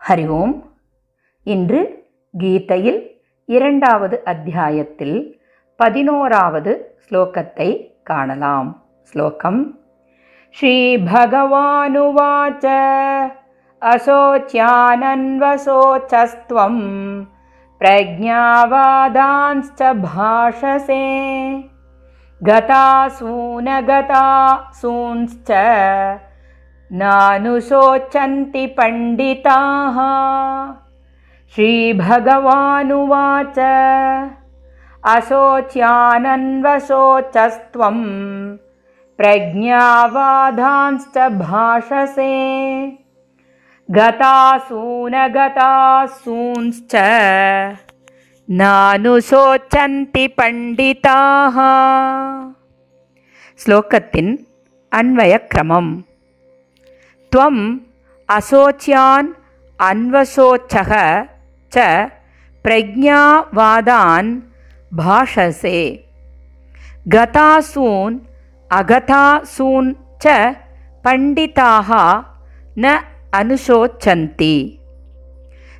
ஹரி ஓம் இன்று கீதையில் இரண்டாவது அத்தியாயத்தில் பதினோராவது ஸ்லோகத்தை காணலாம் ஸ்லோகம் श्रीभगवानुवाच असोच्यानन्वसोचस्त्वं प्रज्ञावादांश्च भाषसे गतासूनगतासूंश्च नानुशोचन्ति पण्डिताः श्रीभगवानुवाच असोच्यानन्वशोचस्त्वं प्रज्ञावादांश्च भाषसे गतासूनगतासूंश्च नानुशोचन्ति पण्डिताः ஸ்லோகத்தின் அன்வயக்கிரமம் त्वम् असोच्यान् अन्वशोचः च प्रज्ञावादान् भाषसे गतासून् अगतासून् च பண்டிதாக ந அனுசோச்சந்தி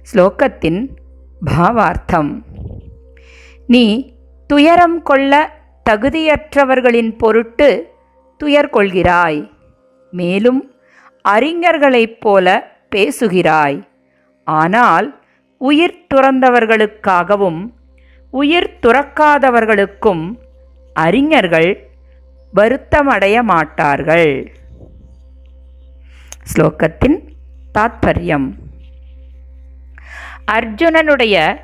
ஸ்லோகத்தின் பாவார்த்தம் நீ துயரம் கொள்ள தகுதியற்றவர்களின் பொருட்டு துயர் கொள்கிறாய் மேலும் அறிஞர்களைப் போல பேசுகிறாய். ஆனால் உயிர் துறந்தவர்களுக்காகவும் உயிர் துறக்காதவர்களுக்கும் அறிஞர்கள் வருத்தமடைய மாட்டார்கள். ஸ்லோகத்தின் தாத்பரியம். அர்ஜுனனுடைய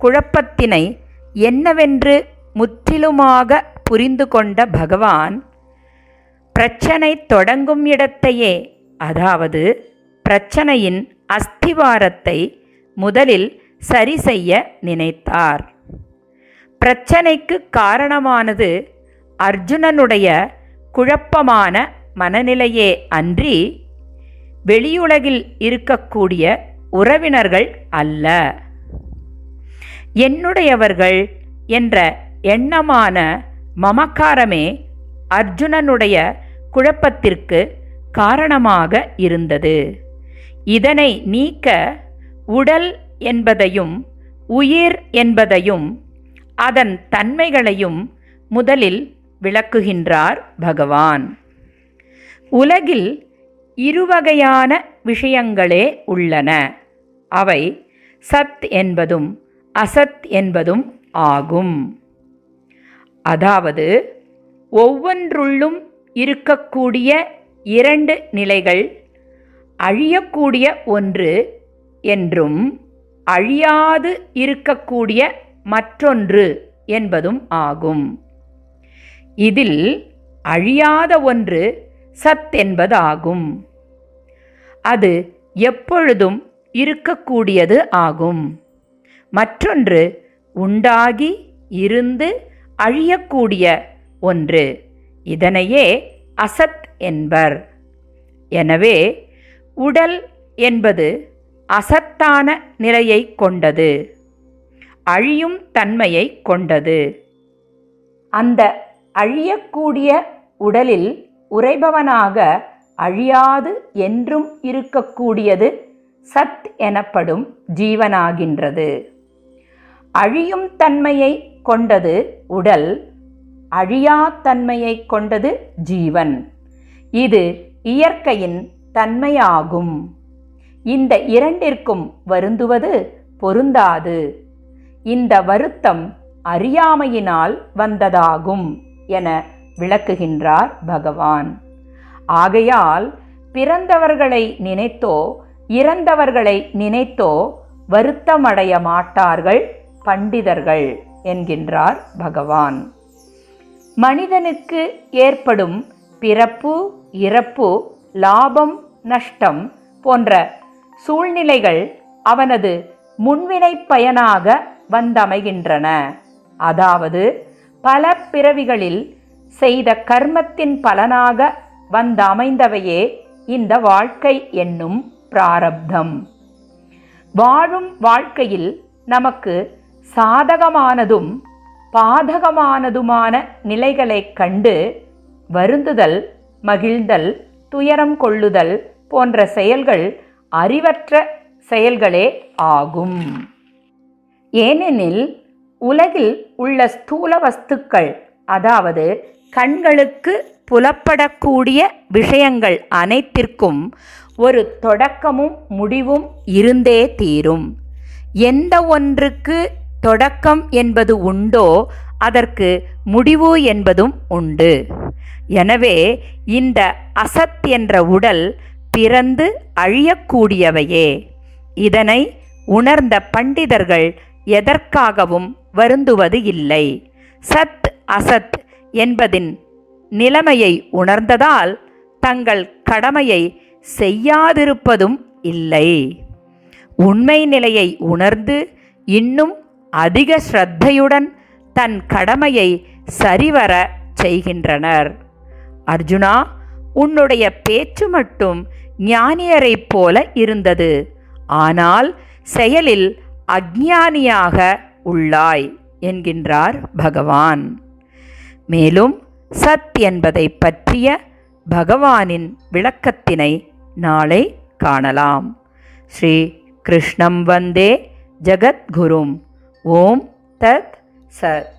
குழப்பத்தினை என்னவென்று முற்றிலுமாக புரிந்து கொண்ட பகவான் பிரச்சனை தொடங்கும் இடத்தையே அதாவது பிரச்சனையின் அஸ்திவாரத்தை முதலில் சரி செய்ய நினைத்தார். பிரச்சனைக்கு காரணமானது அர்ஜுனனுடைய குழப்பமான மனநிலையே அன்றி வெளியுலகில் இருக்கக்கூடிய உறவினர்கள் அல்ல. என்னுடையவர்கள் என்ற எண்ணமான மமக்காரமே அர்ஜுனனுடைய குழப்பத்திற்கு காரணமாக இருந்தது. இதனை நீக்க உடல் என்பதையும் உயிர் என்பதையும் அதன் தன்மைகளையும் முதலில் விளக்குகின்றார் பகவான். உலகில் இருவகையான விஷயங்களே உள்ளன. அவை சத் என்பதும் அசத் என்பதும் ஆகும். அதாவது ஒவ்வொன்றுள்ளும் இருக்கக்கூடிய இரண்டு நிலைகள் அழியக்கூடிய ஒன்று என்றும் அழியாது இருக்கக்கூடிய மற்றொன்று என்பதும் ஆகும். இதில் அழியாத ஒன்று சத் என்பதாகும். அது எப்பொழுதும் இருக்கக்கூடியது ஆகும். மற்றொன்று உண்டாகி இருந்து அழியக்கூடிய ஒன்று. இதனையே அசத் என்பர். எனவே உடல் என்பது அசத்தான நிலையை கொண்டது. அழியும் தன்மையை கொண்டது. அந்த அழியக்கூடிய உடலில் உறைபவனாக அழியாது என்றும் இருக்கக்கூடியது சத் எனப்படும் ஜீவனாகின்றது. அழியும் தன்மையை கொண்டது உடல் அழியா தன்மையை கொண்டது ஜீவன். இது இயற்கையின் தன்மையாகும். இந்த இரண்டிற்கும் வருந்துவது பொருந்தாது. இந்த வருத்தம் அறியாமையினால் வந்ததாகும் என விளக்குகின்றார் பகவான். ஆகையால் பிறந்தவர்களை நினைத்தோ இறந்தவர்களை நினைத்தோ வருத்தமடைய மாட்டார்கள் பண்டிதர்கள் என்கின்றார் பகவான். மனிதனுக்கு ஏற்படும் பிறப்பு இறப்பு லாபம் நஷ்டம் போன்ற சூழ்நிலைகள் அவனது முன்வினை பயனாக வந்தமைகின்றன. அதாவது பல பிறவிகளில் செய்த கர்மத்தின் பலனாக வந்தமைந்தவையே இந்த வாழ்க்கை என்னும் பிராரப்தம். வாழும் வாழ்க்கையில் நமக்கு சாதகமானதும் பாதகமானதுமான நிலைகளைக் கண்டு வருந்துதல் மகிழ்ந்தல் துயரம் கொள்ளுதல் போன்ற செயல்கள் அறிவற்ற செயல்களே ஆகும். ஏனெனில் உலகில் உள்ள ஸ்தூல வஸ்துக்கள் அதாவது கண்களுக்கு புலப்படக்கூடிய விஷயங்கள் அனைத்திற்கும் ஒரு தொடக்கமும் முடிவும் இருந்தே தீரும். எந்த ஒன்றுக்கு தொடக்கம் என்பது உண்டோ அதற்கு முடிவு என்பதும் உண்டு. எனவே இந்த அசத் என்ற உடல் பிறந்து அழியக்கூடியவையே. இதனை உணர்ந்த பண்டிதர்கள் எதற்காகவும் வருந்துவது இல்லை. சத் அசத் என்பதின் நிலைமையை உணர்ந்ததால் தங்கள் கடமையை செய்யாதிருப்பதும் இல்லை. உண்மை நிலையை உணர்ந்து இன்னும் அதிக ஸ்ரத்தையுடன் தன் கடமையை சரிவர செய்கின்றனர். அர்ஜுனா உன்னுடைய பேச்சு மட்டும் ஞானியரைப் போல இருந்தது. ஆனால் செயலில் அஜ்ஞானியாக உள்ளாய் என்கின்றார் பகவான். மேலும் சத் என்பதை பற்றிய பகவானின் விளக்கத்தினை நாளை காணலாம். ஸ்ரீ கிருஷ்ணம் வந்தே ஜகத்குரும். ஓம் தத் சத்.